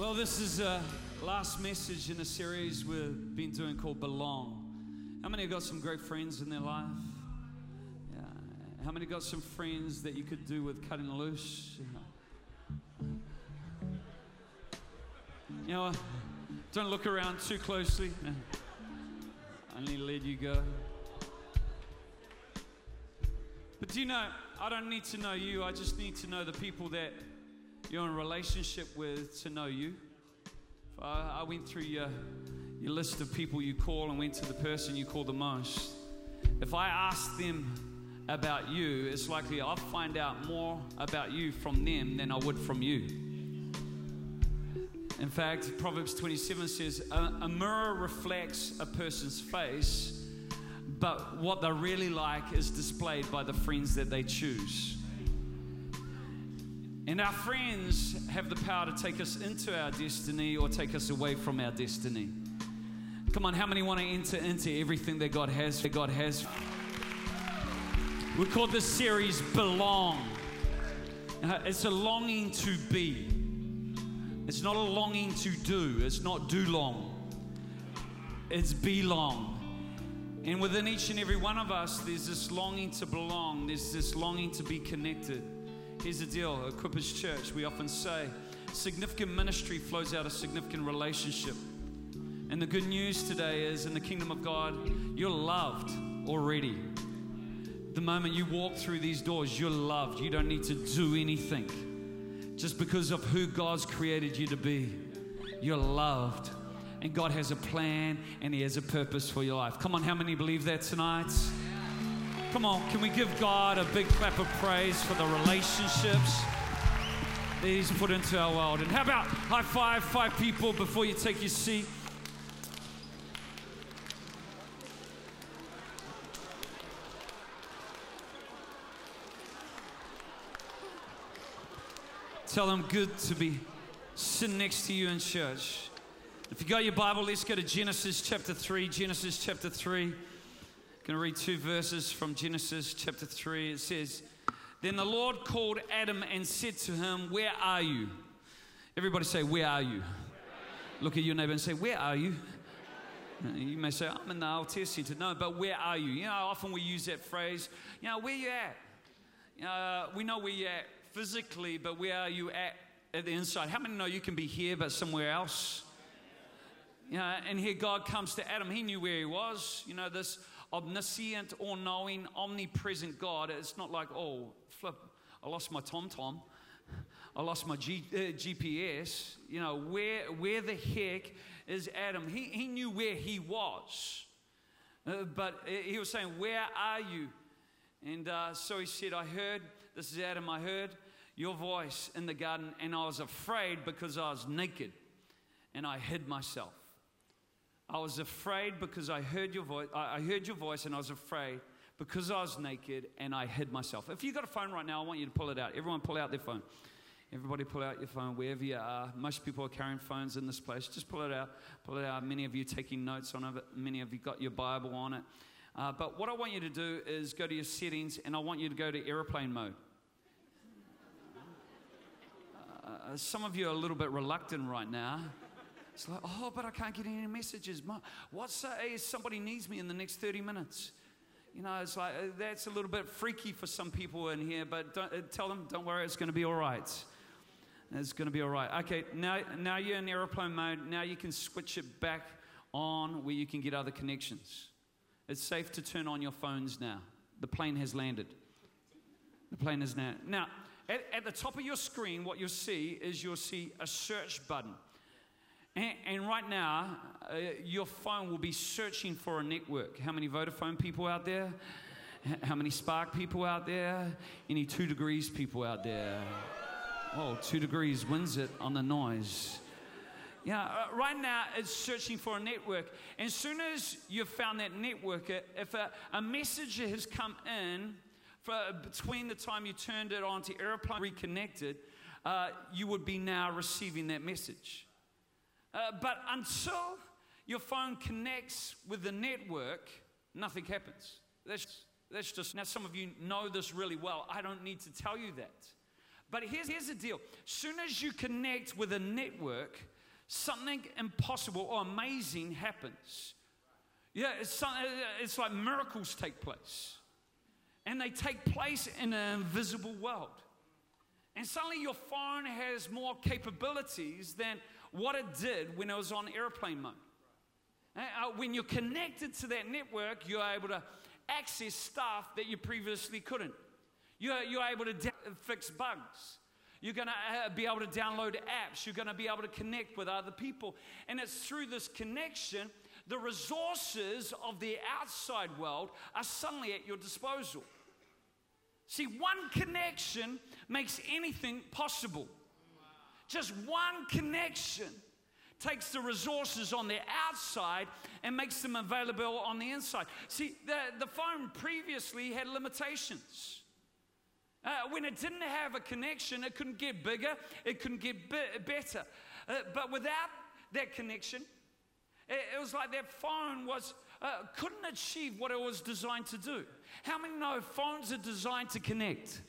Well, this is a last message in a series we've been doing called Belong. How many have got some great friends in their life? Yeah. How many got some friends that you could do with cutting loose? You know, don't look around too closely. Only let you go. But do you know, I don't need to know you, I just need to know the people that you're in relationship with to know you. I, uh, I went through your, your list of people you call and went to the person you call the most. If I ask them about you, it's likely I'll find out more about you from them than I would from you. In fact, Proverbs 27 says, a, a mirror reflects a person's face, but what they're really like is displayed by the friends that they choose. And our friends have the power to take us into our destiny or take us away from our destiny. Come on, how many want to enter into everything that God has? That God has. We call this series "Belong." Uh, it's a longing to be. It's not a longing to do. It's not do long. It's belong. And within each and every one of us, there's this longing to belong. There's this longing to be connected. Here's the deal Equippers Church, we often say significant ministry flows out of significant relationship. And the good news today is in the kingdom of God, you're loved already. The moment you walk through these doors, you're loved. You don't need to do anything. Just because of who God's created you to be, you're loved. And God has a plan and He has a purpose for your life. Come on, how many believe that tonight? Come on, can we give God a big clap of praise for the relationships that He's put into our world? And how about high five five people before you take your seat? Tell them good to be sitting next to you in church. If you got your Bible, let's go to Genesis chapter 3. Genesis chapter 3 going to read two verses from Genesis chapter 3. It says, Then the Lord called Adam and said to him, Where are you? Everybody say, Where are you? Look at your neighbor and say, Where are you? Uh, you may say, I'm in the Aotea Center. No, but where are you? You know, often we use that phrase, you know, where you at? Know, uh, we know where you're at physically, but where are you at at the inside? How many know you can be here but somewhere else? You know, and here God comes to Adam. He knew where he was. You know, this omniscient, all knowing, omnipresent God. It's not like, oh, flip, I lost my Tom Tom. I lost my G, uh, GPS. You know, where, where the heck is Adam? He, he knew where he was. Uh, but he was saying, Where are you? And uh, so he said, I heard, this is Adam, I heard your voice in the garden, and I was afraid because I was naked, and I hid myself. I was afraid because I heard your voice. I heard your voice and I was afraid because I was naked and I hid myself. If you've got a phone right now, I want you to pull it out. Everyone pull out their phone. Everybody pull out your phone wherever you are. Most people are carrying phones in this place. Just pull it out. Pull it out. Many of you taking notes on it. Many of you got your Bible on it. Uh, but what I want you to do is go to your settings and I want you to go to airplane mode. Uh, some of you are a little bit reluctant right now. It's like, oh, but I can't get any messages. What's uh, if somebody needs me in the next 30 minutes? You know, it's like, uh, that's a little bit freaky for some people in here, but uh, tell them, don't worry, it's going to be all right. It's going to be all right. Okay, now, now you're in airplane mode. Now you can switch it back on where you can get other connections. It's safe to turn on your phones now. The plane has landed. The plane is now. Now, at, at the top of your screen, what you'll see is you'll see a search button. And, right now, uh, your phone will be searching for a network. How many Vodafone people out there? How many Spark people out there? Any two degrees people out there? Oh, two degrees wins it on the noise. Yeah, uh, right now it's searching for a network. As soon as you've found that network, uh, if a, a message has come in for, between the time you turned it on to airplane reconnected, uh, you would be now receiving that message. Uh, but until your phone connects with the network, nothing happens. That's, that's just, now some of you know this really well. I don't need to tell you that. But here's, here's the deal soon as you connect with a network, something impossible or amazing happens. Yeah, it's, it's like miracles take place. And they take place in an invisible world. And suddenly your phone has more capabilities than what it did when it was on airplane mode. Uh, uh, when you're connected to that network, you're able to access stuff that you previously couldn't. You're, you're able to fix bugs. You're going to uh, be able to download apps. You're going to be able to connect with other people. And it's through this connection, the resources of the outside world are suddenly at your disposal. See, one connection makes anything possible. Just one connection takes the resources on the outside and makes them available on the inside. See, the, the phone previously had limitations. Uh, when it didn't have a connection, it couldn't get bigger, it couldn't get better. Uh, but without that connection, it, it was like that phone was uh, couldn't achieve what it was designed to do. How many know phones are designed to connect?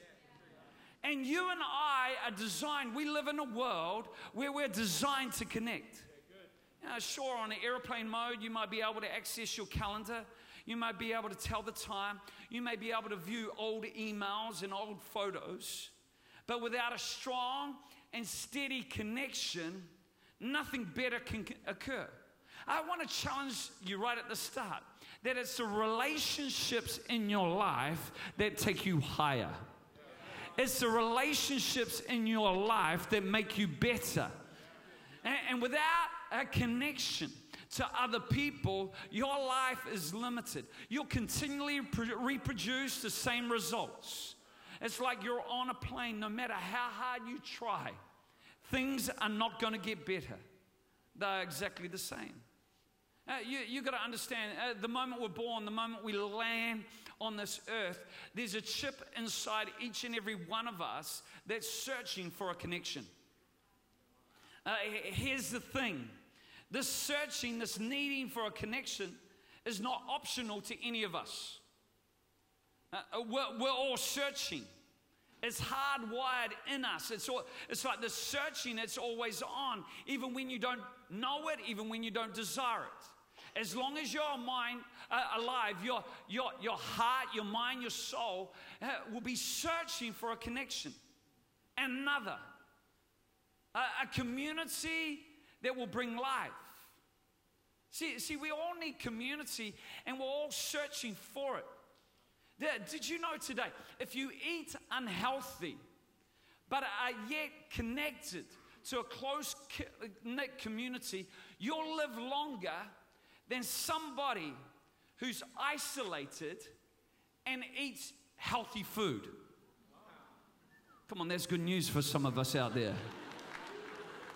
And you and I are designed, we live in a world where we're designed to connect. Uh, sure, on an airplane mode, you might be able to access your calendar. You might be able to tell the time. You may be able to view old emails and old photos. But without a strong and steady connection, nothing better can occur. I want to challenge you right at the start that it's the relationships in your life that take you higher. It's the relationships in your life that make you better. And, and without a connection to other people, your life is limited. You'll continually reproduce the same results. It's like you're on a plane, no matter how hard you try, things are not going to get better. They're exactly the same. Uh, you you got to understand uh, the moment we're born, the moment we land on this earth, there's a chip inside each and every one of us that's searching for a connection. Uh, here's the thing this searching, this needing for a connection is not optional to any of us. Uh, uh, we're, we're, all searching. It's hardwired in us. It's, all, it's like the searching, it's always on, even when you don't know it, even when you don't desire it. As long as your mind uh, alive, your, your, your heart, your mind, your soul uh, will be searching for a connection. Another a, a community that will bring life. See, see, we all need community and we're all searching for it. Did you know today, if you eat unhealthy, but are yet connected to a close knit community, you'll live longer than somebody who's isolated and eats healthy food. Come on, that's good news for some of us out there.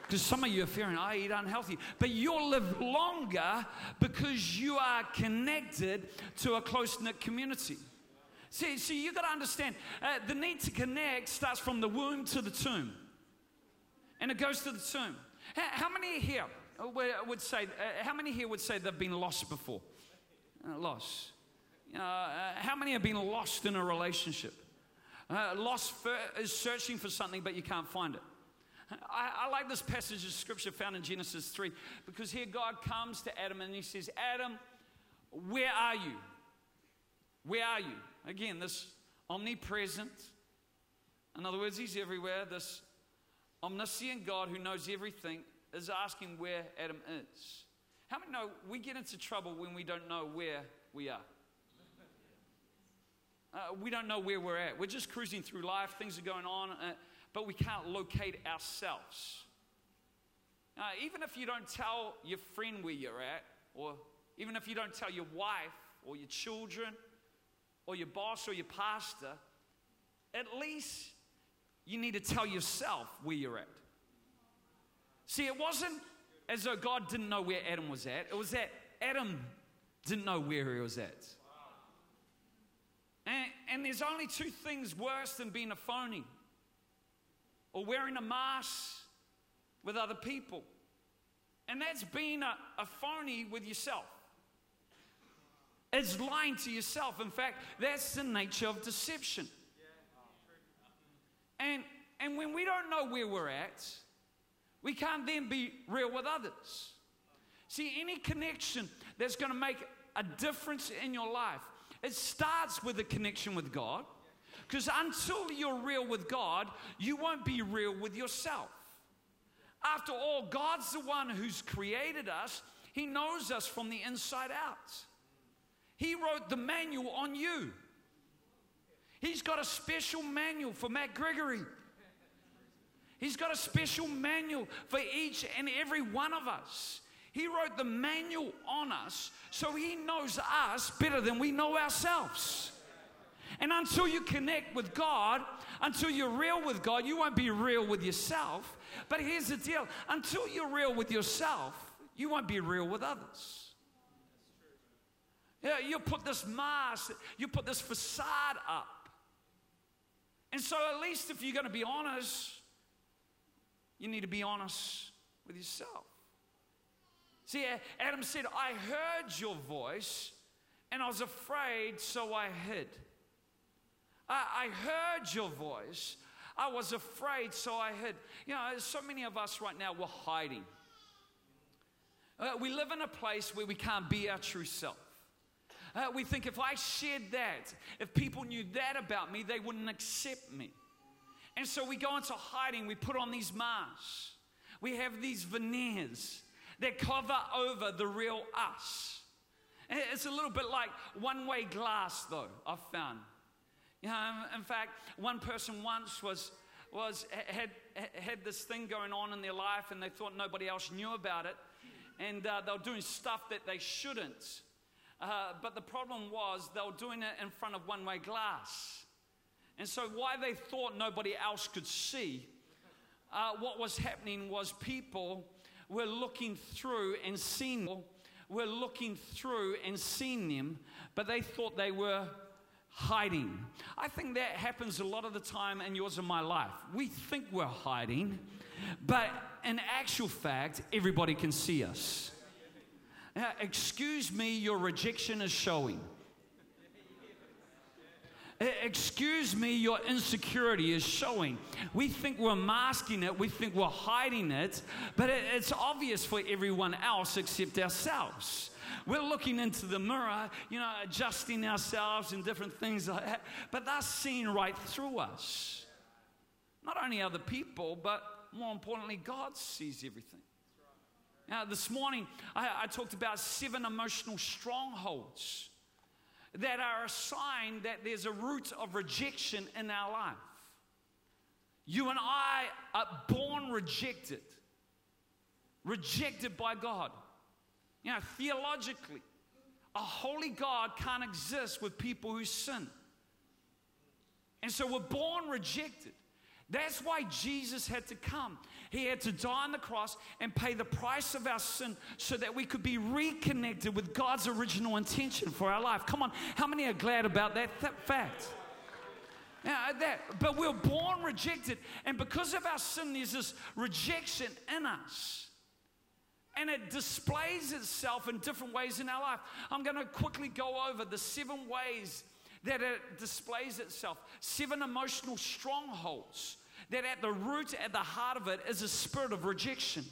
Because some of you are fearing, I eat unhealthy. But you'll live longer because you are connected to a close knit community. See, see you've got to understand uh, the need to connect starts from the womb to the tomb, and it goes to the tomb. How, how many here would say, uh, how many here would say they've been lost before? Uh, lost. Uh, how many have been lost in a relationship? Uh, lost for, is searching for something, but you can't find it. I, I, like this passage of scripture found in Genesis 3 because here God comes to Adam and he says, Adam, where are you? Where are you? Again, this omnipresent, in other words, he's everywhere. This omniscient God who knows everything is asking where Adam is. How many know we get into trouble when we don't know where we are? Uh, we don't know where we're at. We're just cruising through life, things are going on. Uh, but we can't locate ourselves. Uh, even if you don't tell your friend where you're at, or even if you don't tell your wife or your children or your boss or your pastor, at least you need to tell yourself where you're at. See, it wasn't as though God didn't know where Adam was at, it was that Adam didn't know where he was at. And, and there's only two things worse than being a phony or wearing a mask with other people. And that's being a, a phony with yourself. It's lying to yourself. In fact, that's the nature of deception. And and when we don't know where we're at, we can't then be real with others. See, any connection that's going to make a difference in your life, it starts with a connection with God. Because until you're real with God, you won't be real with yourself. After all, God's the one who's created us, He knows us from the inside out. He wrote the manual on you. He's got a special manual for Matt Gregory. He's got a special manual for each and every one of us. He wrote the manual on us so He knows us better than we know ourselves. And until you connect with God, until you're real with God, you won't be real with yourself. But here's the deal until you're real with yourself, you won't be real with others. Yeah, you put this mask, you put this facade up. And so, at least if you're going to be honest, you need to be honest with yourself. See, Adam said, I heard your voice and I was afraid, so I hid. I, I heard your voice. I was afraid, so I hid. You know, so many of us right now, we're hiding. Uh, we live in a place where we can't be our true self. Uh, we think if I shared that, if people knew that about me, they wouldn't accept me. And so we go into hiding, we put on these masks, we have these veneers that cover over the real us. It's a little bit like one way glass, though, I've found. You know, in fact, one person once was, was had, had this thing going on in their life and they thought nobody else knew about it. And uh, they were doing stuff that they shouldn't. Uh, but the problem was they were doing it in front of one way glass. And so, why they thought nobody else could see, uh, what was happening was people were looking through and seeing, were looking through and seeing them, but they thought they were hiding. I think that happens a lot of the time in yours and my life. We think we're hiding, but in actual fact, everybody can see us. Now, excuse me, your rejection is showing. Excuse me, your insecurity is showing. We think we're masking it, we think we're hiding it, but it's obvious for everyone else except ourselves. We're looking into the mirror, you know, adjusting ourselves and different things like that, but that's seen right through us. Not only other people, but more importantly, God sees everything. Now, this morning, I, I talked about seven emotional strongholds that are a sign that there's a root of rejection in our life. You and I are born rejected, rejected by God. You know, theologically, a holy God can't exist with people who sin. And so we're born rejected. That's why Jesus had to come. He had to die on the cross and pay the price of our sin so that we could be reconnected with God's original intention for our life. Come on, how many are glad about that th- fact? Now, uh, that, but we're born rejected, and because of our sin, there's this rejection in us. And it displays itself in different ways in our life. I'm going to quickly go over the seven ways that it displays itself. Seven emotional strongholds that at the root, at the heart of it, is a spirit of rejection.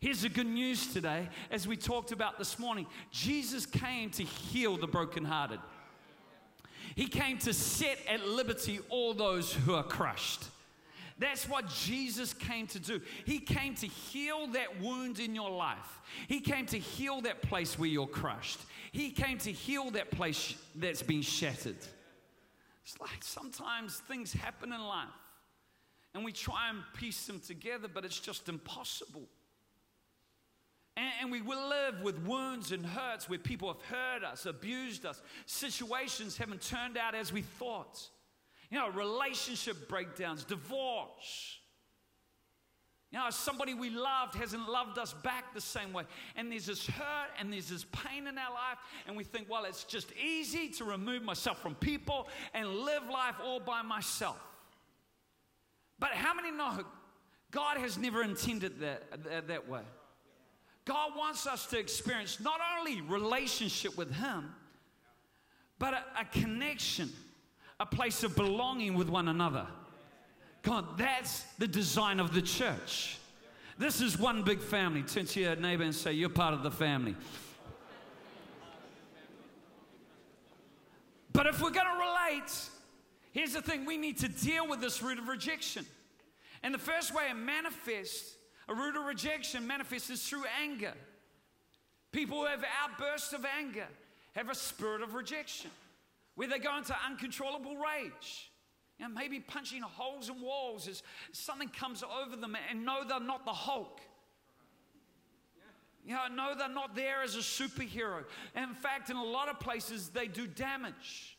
Here's the good news today, as we talked about this morning Jesus came to heal the brokenhearted. He came to set at liberty all those who are crushed. That's what Jesus came to do. He came to heal that wound in your life. He came to heal that place where you're crushed. He came to heal that place that's been shattered. It's like sometimes things happen in life and we try and piece them together, but it's just impossible. And, we will live with wounds and hurts where people have hurt us, abused us, situations haven't turned out as we thought. You know, relationship breakdowns, divorce. You know, somebody we loved hasn't loved us back the same way. And there's this hurt and there's this pain in our life. And we think, well, it's just easy to remove myself from people and live life all by myself. But how many know God has never intended that, that, that way? God wants us to experience not only relationship with Him, but a, a connection, a place of belonging with one another. God, that's the design of the church. This is one big family. Turn to your neighbor and say, You're part of the family. But if we're going to relate, here's the thing we need to deal with this root of rejection. And the first way it manifests, a root of rejection manifests is through anger. People who have outbursts of anger have a spirit of rejection where they go into uncontrollable rage. You know, maybe punching holes in walls as something comes over them and know they're not the Hulk. You know, know they're not there as a superhero. In fact, in a lot of places, they do damage.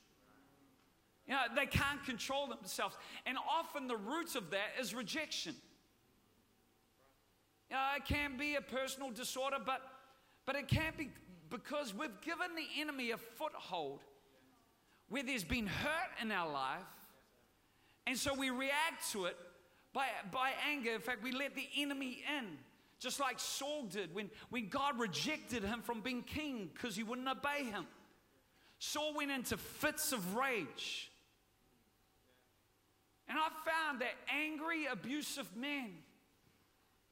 You know, they can't control themselves. And often the roots of that is rejection. You know, it can be a personal disorder, but, but it can be because we've given the enemy a foothold where there's been hurt in our life. And so we react to it by, by anger. In fact, we let the enemy in, just like Saul did when, when God rejected him from being king because he wouldn't obey him. Saul went into fits of rage. And I've found that angry, abusive men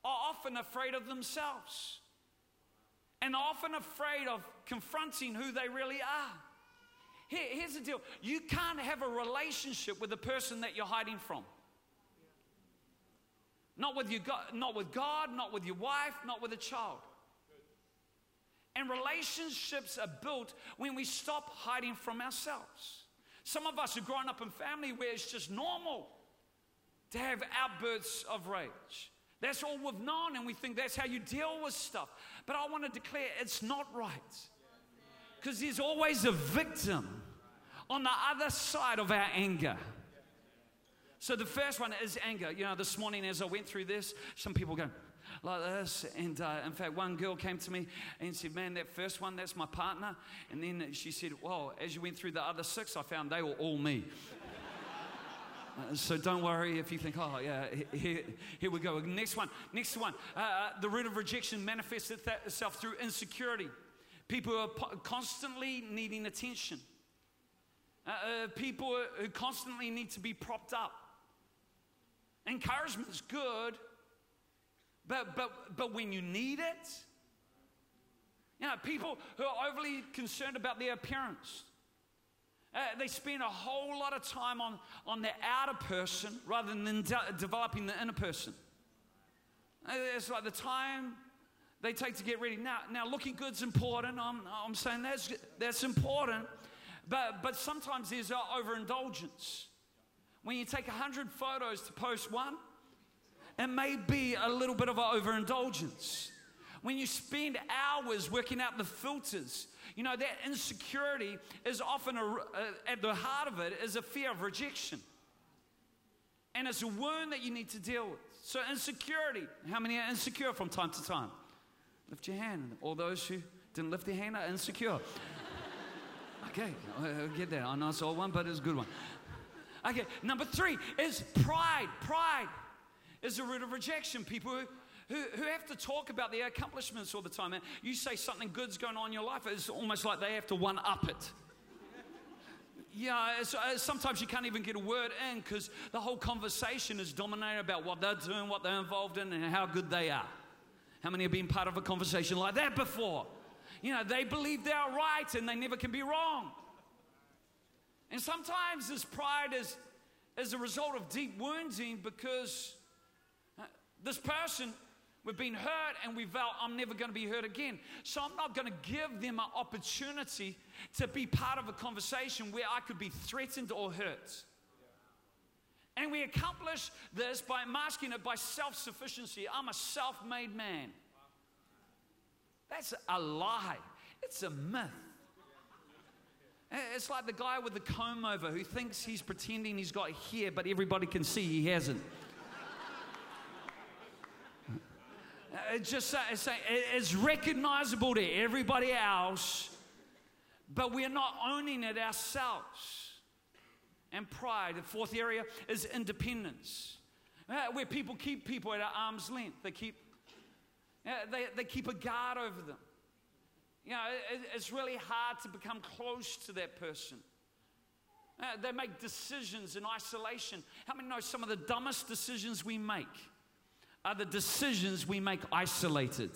are often afraid of themselves and often afraid of confronting who they really are. Here, here's the deal you can't have a relationship with the person that you're hiding from. Not with, your God, not with God, not with your wife, not with a child. And relationships are built when we stop hiding from ourselves. Some of us have grown up in family where it's just normal to have outbursts of rage. That's all we've known, and we think that's how you deal with stuff. But I want to declare it's not right. Because there's always a victim on the other side of our anger. So the first one is anger. You know, this morning as I went through this, some people go like this. And uh, in fact, one girl came to me and said, Man, that first one, that's my partner. And then she said, Well, as you went through the other six, I found they were all me. Uh, so don't worry if you think, oh, yeah, here, here we go. Next one. Next one. Uh, uh the root of rejection manifests itself through insecurity. People are constantly needing attention. Uh, uh, people who constantly need to be propped up. Encouragement is good, but, but, but when you need it, you know, people who are overly concerned about their appearance, uh, they spend a whole lot of time on, on the outer person rather than de- developing the inner person. Uh, it's like the time they take to get ready. Now, now looking good's important. I'm, I'm saying that's, that's important. But, but sometimes there's overindulgence. When you take 100 photos to post one, it may be a little bit of an overindulgence. When you spend hours working out the filters you know, that insecurity is often a, a, at the heart of it is a fear of rejection. And it's a wound that you need to deal with. So, insecurity. How many are insecure from time to time? Lift your hand. All those who didn't lift their hand are insecure. okay, I'll get that. I know it's all one, but it's a good one. Okay, number three is pride. Pride is a root of rejection. People who who, who have to talk about their accomplishments all the time. And you say something good's going on in your life, it's almost like they have to one up it. Yeah, uh, sometimes you can't even get a word in because the whole conversation is dominated about what they're doing, what they're involved in, and how good they are. How many have been part of a conversation like that before? You know, they believe they're right and they never can be wrong. And sometimes this pride is, is a result of deep wounding because this person We've been hurt and we vow, I'm never going to be hurt again. So I'm not going to give them an opportunity to be part of a conversation where I could be threatened or hurt. And we accomplish this by masking it by self sufficiency. I'm a self made man. That's a lie, it's a myth. It's like the guy with the comb over who thinks he's pretending he's got hair, but everybody can see he hasn't. It's just it's recognizable to everybody else, but we're not owning it ourselves. And pride. The fourth area is independence, uh, where people keep people at arm's length. They keep uh, they, they keep a guard over them. You know, it, it's really hard to become close to that person. Uh, they make decisions in isolation. How many know some of the dumbest decisions we make are the decisions we make isolated?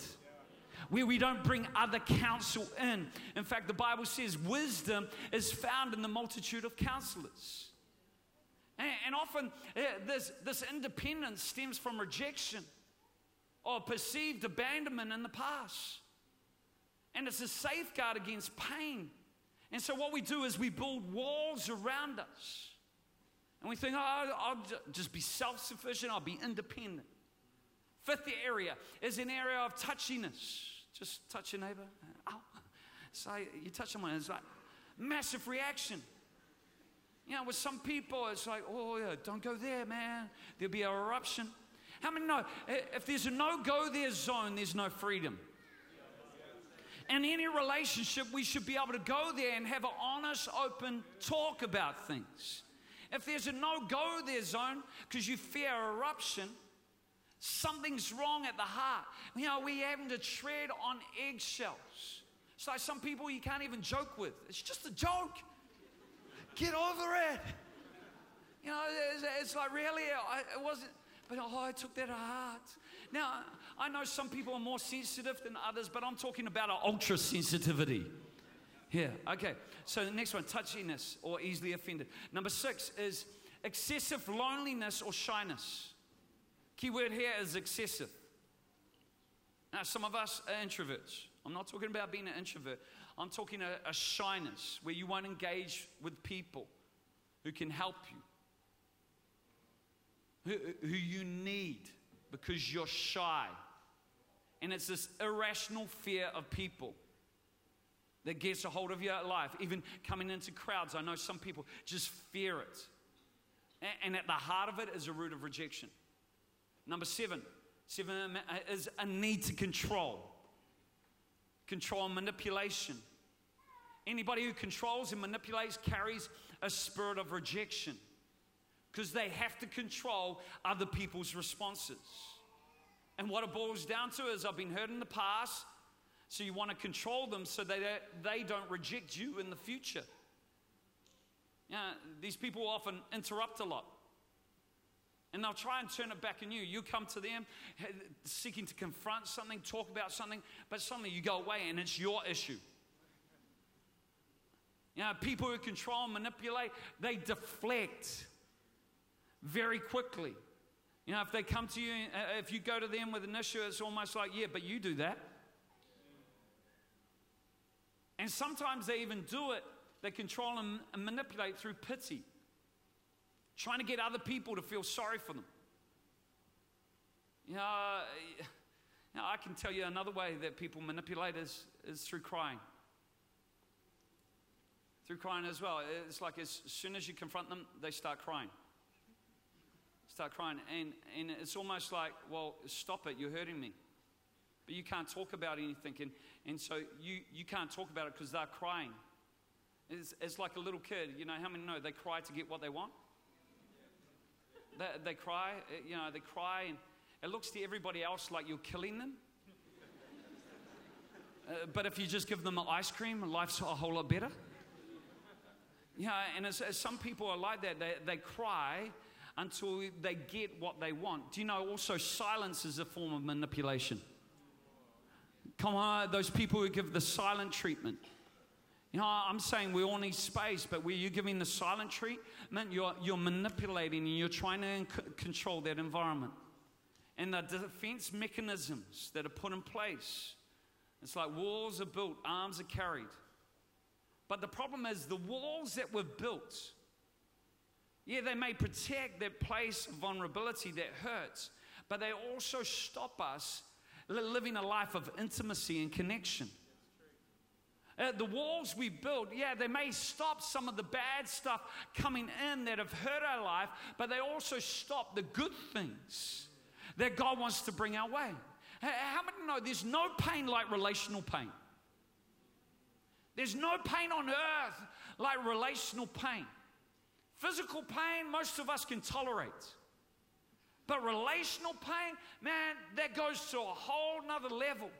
Where we don't bring other counsel in. In fact, the Bible says wisdom is found in the multitude of counselors. And, often uh, this, this independence stems from rejection or perceived abandonment in the past. And it's a safeguard against pain. And so, what we do is we build walls around us. And we think, oh, I'll just be self sufficient, I'll be independent. Fifth area is an area of touchiness. Just touch your neighbor. Uh, ow. So you touch someone, it's like massive reaction. You know, with some people, it's like, oh, yeah, don't go there, man. There'll be an eruption. How many know if there's a no go there zone, there's no freedom? In any relationship, we should be able to go there and have an honest, open talk about things. If there's a no go there zone because you fear eruption, something's wrong at the heart. You know, we're having to tread on eggshells. It's like some people you can't even joke with. It's just a joke. Get over it. You know, it's, it's like, really? It wasn't, but oh, I took that to heart. Now, I know some people are more sensitive than others, but I'm talking about an ultra sensitivity. Yeah, okay. So the next one, touchiness or easily offended. Number six is excessive loneliness or shyness. Key word here is excessive. Now, some of us are introverts. I'm not talking about being an introvert. I'm talking a, a shyness where you won't engage with people who can help you, who, who you need because you're shy. And it's this irrational fear of people that gets a hold of your life, even coming into crowds. I know some people just fear it. And at the heart of it is a root of rejection. Number seven, seven uh, is a need to control. Control and manipulation. Anybody who controls and manipulates carries a spirit of rejection because they have to control other people's responses. And what it boils down to is I've been hurt in the past, so you want to control them so that they don't reject you in the future. Yeah, these people often interrupt a lot. And they'll try and turn it back on you. You come to them seeking to confront something, talk about something, but suddenly you go away and it's your issue. You know, people who control and manipulate, they deflect very quickly. You know, if they come to you, uh, if you go to them with an issue, it's almost like, yeah, but you do that. And sometimes they even do it, they control and manipulate through pity, trying to get other people to feel sorry for them. You know, you I can tell you another way that people manipulate is, is through crying. Through crying as well. It's like as soon as you confront them, they start crying start crying. And, and it's almost like, well, stop it, you're hurting me. But you can't talk about anything. And, and so you, you can't talk about it because they're crying. It's, it's like a little kid. You know, how many know they cry to get what they want? They, they cry, eh, you know, they cry, and it looks to everybody else like you're killing them. Uh, but if you just give them ice cream, life's a whole lot better. Yeah, and as, some people are like that. They, they cry until they get what they want. Do you know also silence is a form of manipulation? Come on, those people who give the silent treatment. You know, I'm saying we all need space, but where you're giving the silent treatment, you're, you're manipulating and you're trying to control that environment. And the defense mechanisms that are put in place, it's like walls are built, arms are carried. But the problem is the walls that were built yeah, they may protect that place of vulnerability that hurts, but they also stop us living a life of intimacy and connection. Uh, the walls we build, yeah, they may stop some of the bad stuff coming in that have hurt our life, but they also stop the good things that God wants to bring our way. How many know there's no pain like relational pain? There's no pain on earth like relational pain. Physical pain, most of us can tolerate. But relational pain, man, that goes to a whole nother level.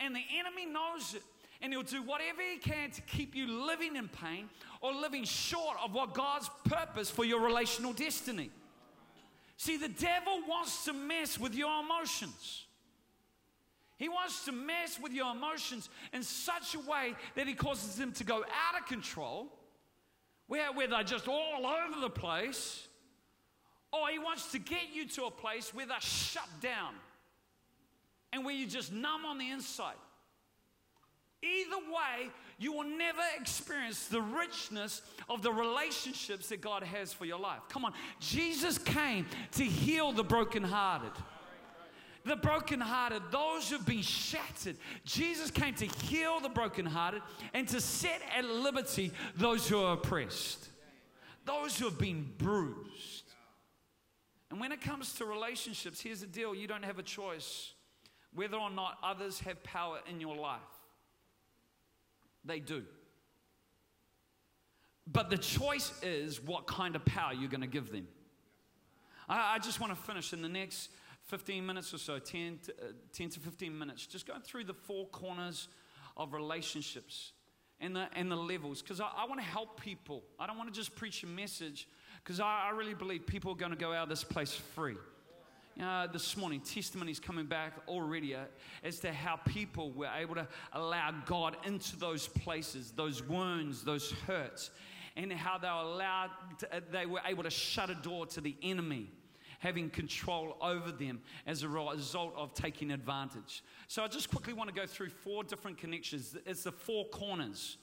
And the enemy knows it. And he'll do whatever he can to keep you living in pain or living short of what God's purpose for your relational destiny. See, the devil wants to mess with your emotions. He wants to mess with your emotions in such a way that he causes them to go out of control, where, where they're just all over the place, or he wants to get you to a place where they're shut down and where you're just numb on the inside. Either way, you will never experience the richness of the relationships that God has for your life. Come on, Jesus came to heal the brokenhearted. The brokenhearted, those who've been shattered. Jesus came to heal the brokenhearted and to set at liberty those who are oppressed, those who have been bruised. And when it comes to relationships, here's the deal you don't have a choice whether or not others have power in your life. They do. But the choice is what kind of power you're going to give them. I, I, just want to finish in the next 15 minutes or so, 10 to, uh, 10 to 15 minutes, just going through the four corners of relationships and the, and the levels because I, I want to help people. I don't want to just preach a message because I, I really believe people are going to go out of this place free uh, this morning, testimonies coming back already uh, as to how people were able to allow God into those places, those wounds, those hurts, and how they were allowed, to, uh, they were able to shut a door to the enemy having control over them as a result of taking advantage. So I just quickly want to go through four different connections. It's the four corners.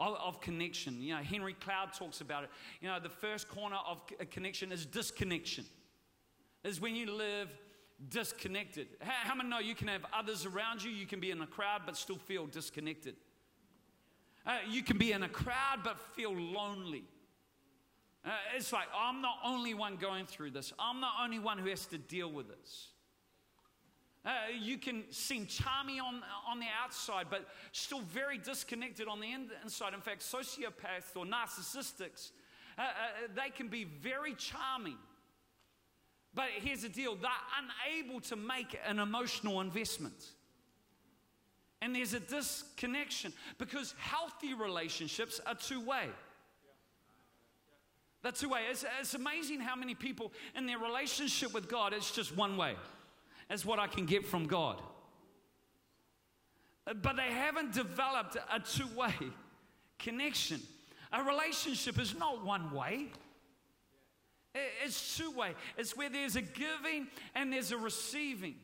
Of, of, connection. You know, Henry Cloud talks about it. You know, the first corner of a connection is disconnection is when you live disconnected. How, how many know you can have others around you? You can be in a crowd but still feel disconnected. Uh, you can be in a crowd but feel lonely. Uh, it's like, I'm the only one going through this. I'm the only one who has to deal with this. Uh, you can seem charming on, on the outside, but still very disconnected on the inside. In fact, sociopaths or narcissistics, uh, uh, they can be very charming, but here's the deal they're unable to make an emotional investment. And there's a disconnection because healthy relationships are two way. They're two way. It's, it's amazing how many people in their relationship with God, it's just one way. It's what I can get from God. Uh, but they haven't developed a two way connection. A relationship is not one way. It's two way. It's where there's a giving and there's a receiving.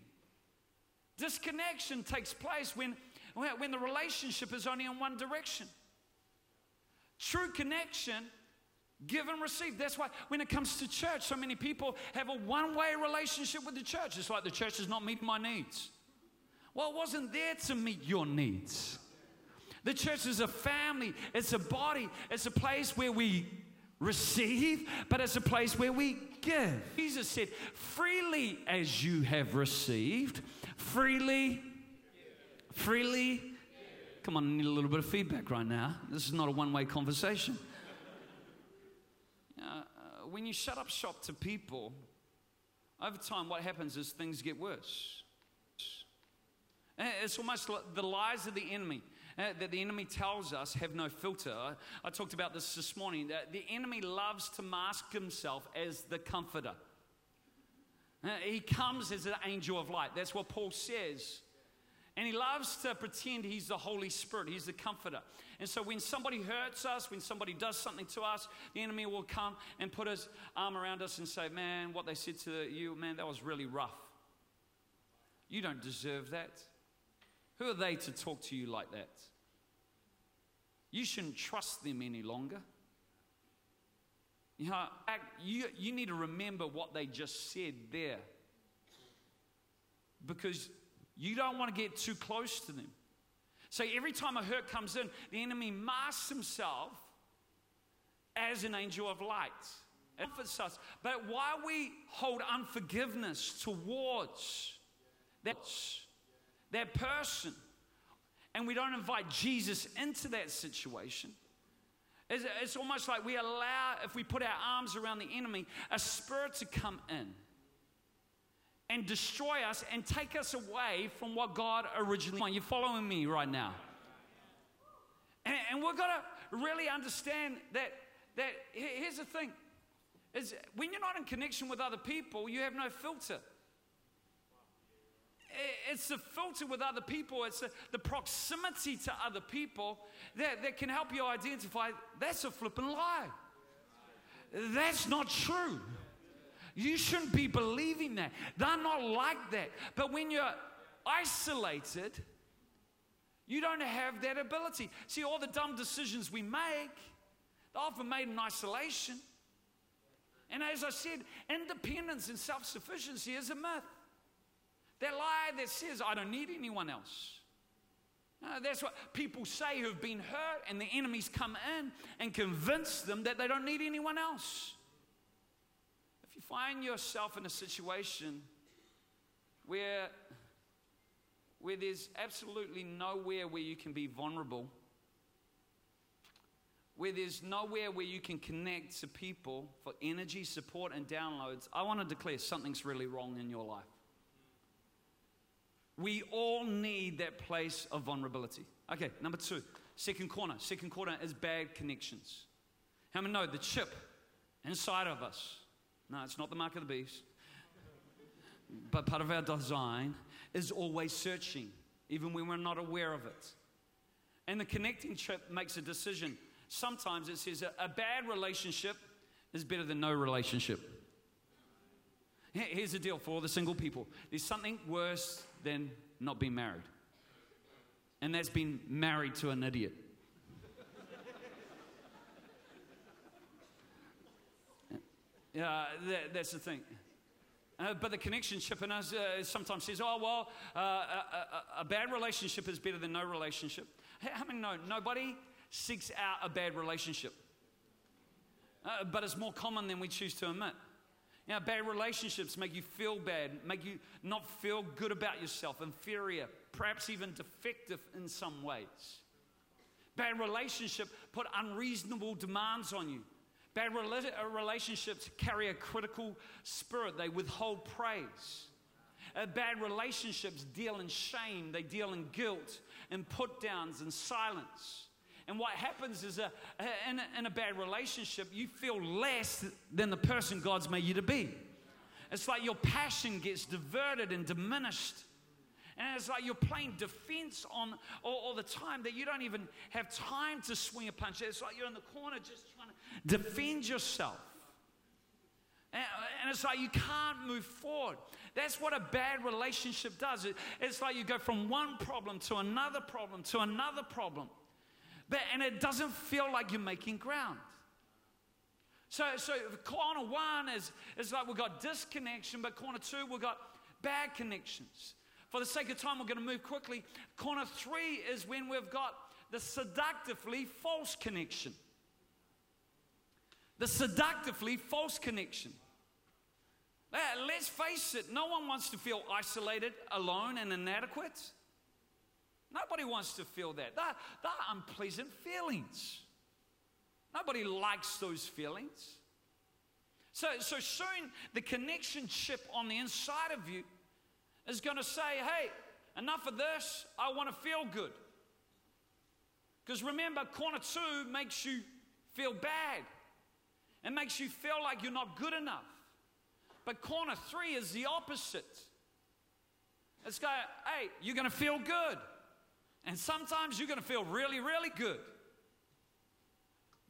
Disconnection takes place when, when the relationship is only in one direction. True connection, give and receive. That's why when it comes to church, so many people have a one way relationship with the church. It's like the church is not meeting my needs. Well, it wasn't there to meet your needs. The church is a family, it's a body, it's a place where we receive, but as a place where we give. Jesus said, freely as you have received, freely, freely. Come on, I need a little bit of feedback right now. This is not a one way conversation. Uh, when you shut up shop to people, over time, what happens is things get worse. It's almost like the lies of the enemy uh, that the enemy tells us have no filter. I, talked about this this morning. That the enemy loves to mask himself as the comforter. Uh, he comes as an angel of light. That's what Paul says. And he loves to pretend he's the Holy Spirit, he's the comforter. And so when somebody hurts us, when somebody does something to us, the enemy will come and put his arm around us and say, Man, what they said to you, man, that was really rough. You don't deserve that. Who are they to talk to you like that? You shouldn't trust them any longer. You, know, you, you need to remember what they just said there. Because you don't want to get too close to them. So every time a hurt comes in, the enemy masks himself as an angel of light. Us. But while we hold unforgiveness towards that, that person, and we don't invite Jesus into that situation, it's, almost like we allow, if we put our arms around the enemy, a spirit to come in and destroy us and take us away from what God originally wanted. You're following me right now? And, and we've got to really understand that, that here's the thing is when you're not in connection with other people, you have no filter. It's the filter with other people, it's the, proximity to other people that, that can help you identify that's a flipping lie. That's not true. You shouldn't be believing that. They're not like that. But when you're isolated, you don't have that ability. See, all the dumb decisions we make, they're often made in isolation. And as I said, independence and self sufficiency is a myth. That lie that says, I don't need anyone else. Uh, that's what people say who've been hurt, and the enemies come in and convince them that they don't need anyone else. If you find yourself in a situation where, where there's absolutely nowhere where you can be vulnerable, where there's nowhere where you can connect to people for energy, support, and downloads, I want to declare something's really wrong in your life. We all need that place of vulnerability. Okay, number two, second corner. Second corner is bad connections. How many know the chip inside of us? No, it's not the mark of the beast. But part of our design is always searching, even when we're not aware of it. And the connecting chip makes a decision sometimes it says a, bad relationship is better than no relationship. Here's the deal for all the single people there's something worse than not being married, and that's being married to an idiot. Yeah, that, that's the thing. Uh, but the connection ship in us uh, sometimes says, oh, well, uh, a, a, a, bad relationship is better than no relationship. How many know nobody seeks out a bad relationship. Uh, but it's more common than we choose to admit. Know, bad relationships make you feel bad, make you not feel good about yourself, inferior, perhaps even defective in some ways. Bad relationship put unreasonable demands on you. Bad uh, relationships carry a critical spirit. They withhold praise. Uh, bad relationships deal in shame. They deal in guilt and put downs and silence. And what happens is a, in, a, in a bad relationship, you feel less than the person God's made you to be. It's like your passion gets diverted and diminished. And it's like you're playing defense on all, all, the time that you don't even have time to swing a punch. It's like you're in the corner just trying to defend yourself. And, it's like you can't move forward. That's what a bad relationship does. It, it's like you go from one problem to another problem to another problem. But, and it doesn't feel like you're making ground. So, so corner one is, is like we've got disconnection, but corner two, we've got bad connections. For the sake of time, we're going to move quickly. Corner three is when we've got the seductively false connection. The seductively false connection. Let's face it, no one wants to feel isolated, alone, and inadequate. Nobody wants to feel that. They're, unpleasant feelings. Nobody likes those feelings. So, so soon the connection chip on the inside of you is going to say, hey, enough of this. I want to feel good. Because remember, corner two makes you feel bad. It makes you feel like you're not good enough. But corner three is the opposite. It's going, hey, you're going to feel good. And sometimes you're going to feel really, really good.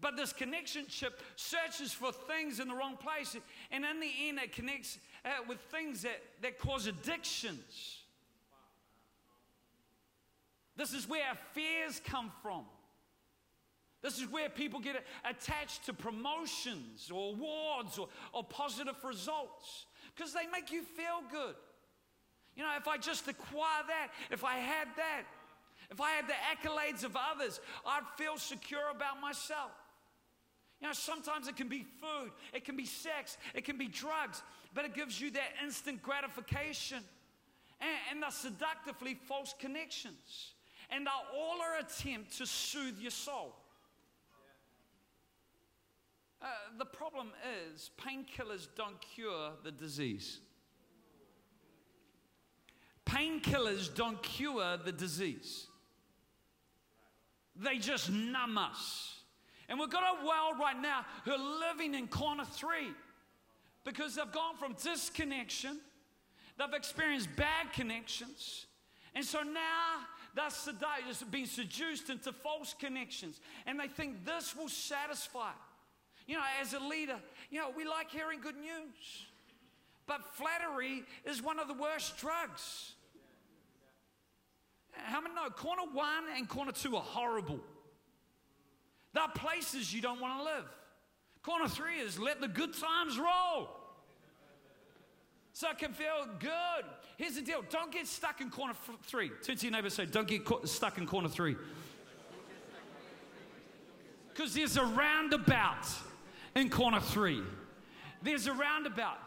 But this connection chip searches for things in the wrong place. And in the end, it connects uh, with things that, that cause addictions. This is where our fears come from. This is where people get attached to promotions or awards or, or positive results because they make you feel good. You know, if I just acquire that, if I had that, if I had the accolades of others, I'd feel secure about myself. You know, sometimes it can be food, it can be sex, it can be drugs, but it gives you that instant gratification. And, and the seductively false connections. And they're all our attempt to soothe your soul. Uh, the problem is, painkillers don't cure the disease. Painkillers don't cure the disease. They just numb us. And we've got a world right now who are living in corner three because they've gone from disconnection, they've experienced bad connections, and so now they're seduced, being seduced into false connections, and they think this will satisfy. You know, as a leader, you know, we like hearing good news. But flattery is one of the worst drugs. How many know corner one and corner two are horrible? They're places you don't want to live. Corner three is let the good times roll. So it can feel good. Here's the deal don't get stuck in corner f- three. Turn to your neighbor say, Don't get co- stuck in corner three. Because there's a roundabout in corner three. There's a roundabout.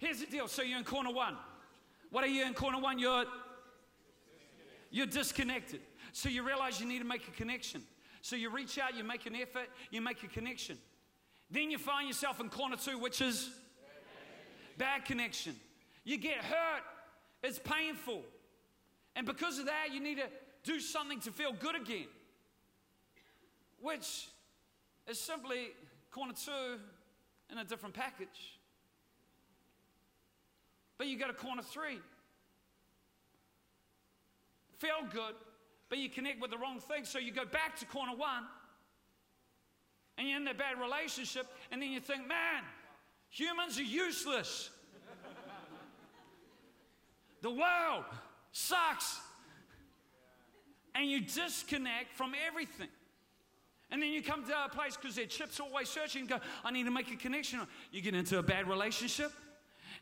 Here's the deal. So you're in corner one. What are you in corner one? You're you're disconnected. So you realize you need to make a connection. So you reach out, you make an effort, you make a connection. Then you find yourself in corner two, which is bad connection. You get hurt, it's painful. And because of that, you need to do something to feel good again, which is simply corner two in a different package. But you go to corner three. Feel good, but you connect with the wrong thing. So you go back to corner one and you're in a bad relationship, and then you think, man, humans are useless. the world sucks. And you disconnect from everything. And then you come to a place because their chips always searching and go, I need to make a connection. You get into a bad relationship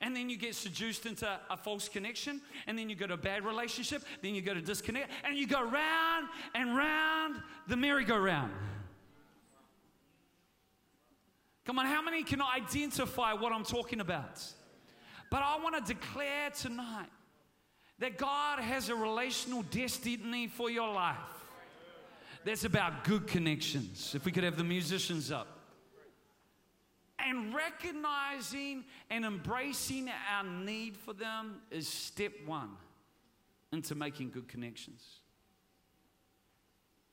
and then you get seduced into a false connection, and then you go to a bad relationship, then you go to disconnect, and you go round and round the merry-go-round. Come on, how many can identify what I'm talking about? But I want to declare tonight that God has a relational destiny for your life. That's about good connections. If we could have the musicians up. And recognizing and embracing our need for them is step one into making good connections.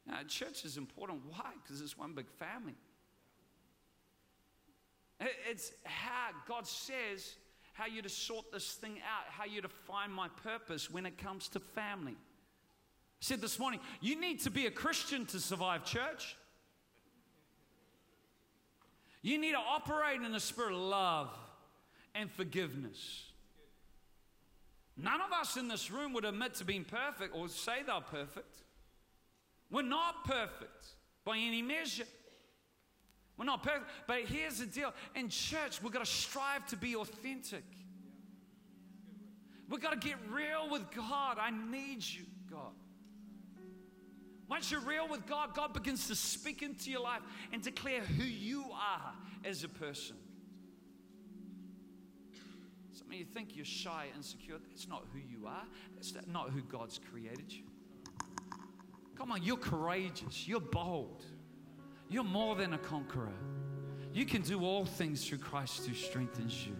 Now, church is important. Why? Because it's one big family. It's how God says how you to sort this thing out, how you to find my purpose when it comes to family. I said this morning, you need to be a Christian to survive church. You need to operate in the spirit of love and forgiveness. None of us in this room would admit to being perfect or say they're perfect. We're not perfect by any measure. We're not perfect. But here's the deal in church, we've got to strive to be authentic. We've got to get real with God. I need you, God. Once you're real with God, God begins to speak into your life and declare who you are as a person. Some of you think you're shy, and insecure. That's not who you are. That's not who God's created you. Come on, you're courageous. You're bold. You're more than a conqueror. You can do all things through Christ who strengthens you.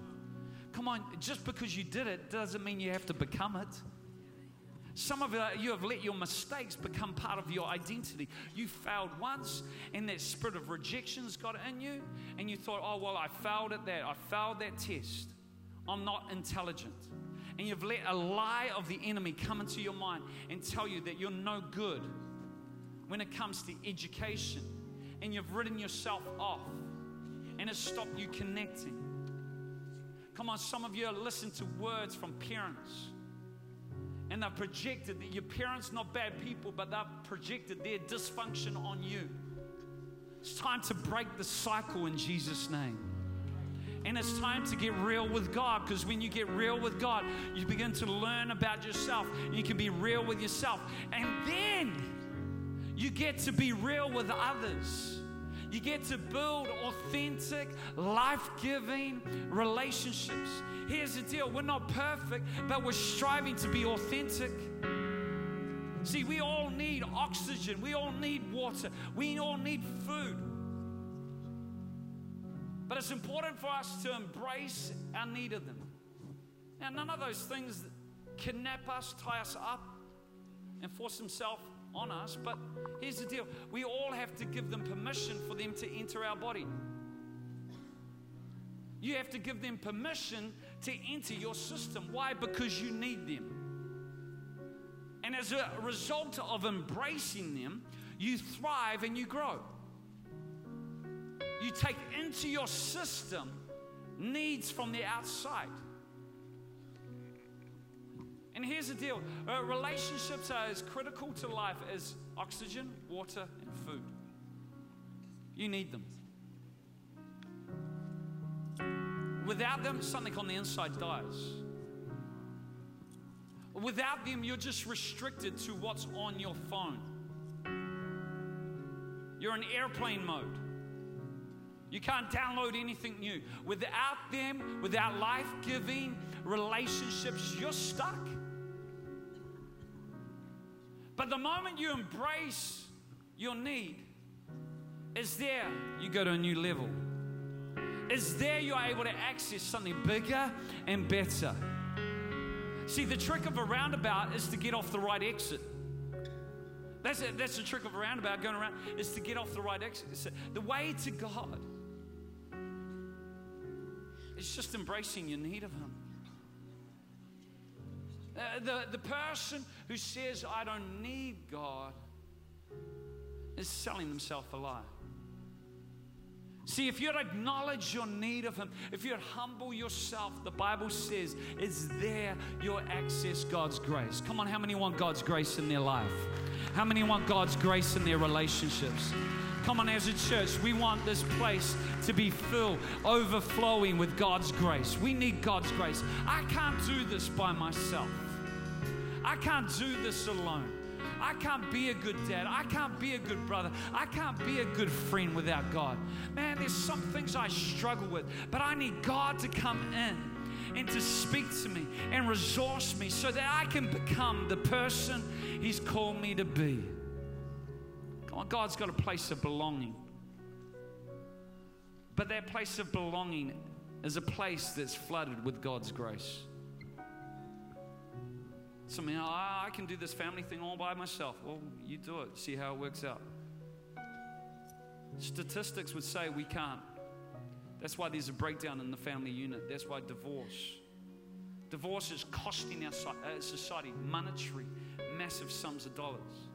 Come on, just because you did it doesn't mean you have to become it. Some of uh, you have let your mistakes become part of your identity. You failed once, and that spirit of rejection's got in you, and you thought, oh, well, I failed at that. I failed that test. I'm not intelligent. And you've let a lie of the enemy come into your mind and tell you that you're no good when it comes to education. And you've written yourself off, and it's stopped you connecting. Come on, some of you are listening to words from parents and they've projected that your parents not bad people, but they've projected their dysfunction on you. It's time to break the cycle in Jesus' name. And it's time to get real with God because when you get real with God, you begin to learn about yourself. You can be real with yourself. And then you get to be real with others. You get to build authentic, life giving relationships. Here's the deal we're not perfect, but we're striving to be authentic. See, we all need oxygen, we all need water, we all need food. But it's important for us to embrace our need of them. Now, none of those things kidnap us, tie us up, and force themselves on us, but here's the deal we all have to give them permission for them to enter our body. You have to give them permission to enter your system. Why? Because you need them. And as a result of embracing them, you thrive and you grow. You take into your system needs from the outside. And here's the deal uh, relationships are as critical to life as oxygen, water, and food. You need them. Without them, something on the inside dies. Without them, you're just restricted to what's on your phone. You're in airplane mode. You can't download anything new. Without them, without life giving relationships, you're stuck. But the moment you embrace your need, is there you go to a new level. Is there you're able to access something bigger and better. See, the trick of a roundabout is to get off the right exit. That's, it. That's the trick of a roundabout going around, is to get off the right exit. The way to God is just embracing your need of Him. Uh, the, the person who says, I don't need God, is selling themselves a lie. See, if you'd acknowledge your need of Him, if you'd humble yourself, the Bible says, is there your access God's grace. Come on, how many want God's grace in their life? How many want God's grace in their relationships? Come on, as a church, we want this place to be filled, overflowing with God's grace. We need God's grace. I can't do this by myself. I can't do this alone. I can't be a good dad. I can't be a good brother. I can't be a good friend without God. Man, there's some things I struggle with, but I need God to come in and to speak to me and resource me so that I can become the person He's called me to be. On, God's got a place of belonging. But that place of belonging is a place that's flooded with God's grace. Some, I mean, I can do this family thing all by myself. Well, you do it, see how it works out. Statistics would say we can't. That's why there's a breakdown in the family unit. That's why divorce. Divorce is costing our uh, society monetary, massive sums of dollars.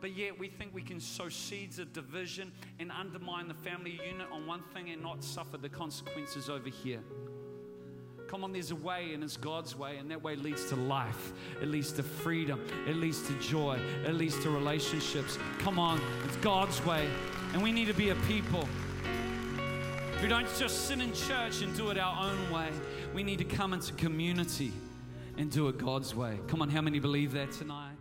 But yet we think we can sow seeds of division and undermine the family unit on one thing and not suffer the consequences over here. Come on, there's a way, and it's God's way, and that way leads to life. It leads to freedom. It leads to joy. It leads to relationships. Come on, it's God's way. And we need to be a people who don't just sit in church and do it our own way. We need to come into community and do it God's way. Come on, how many believe that tonight?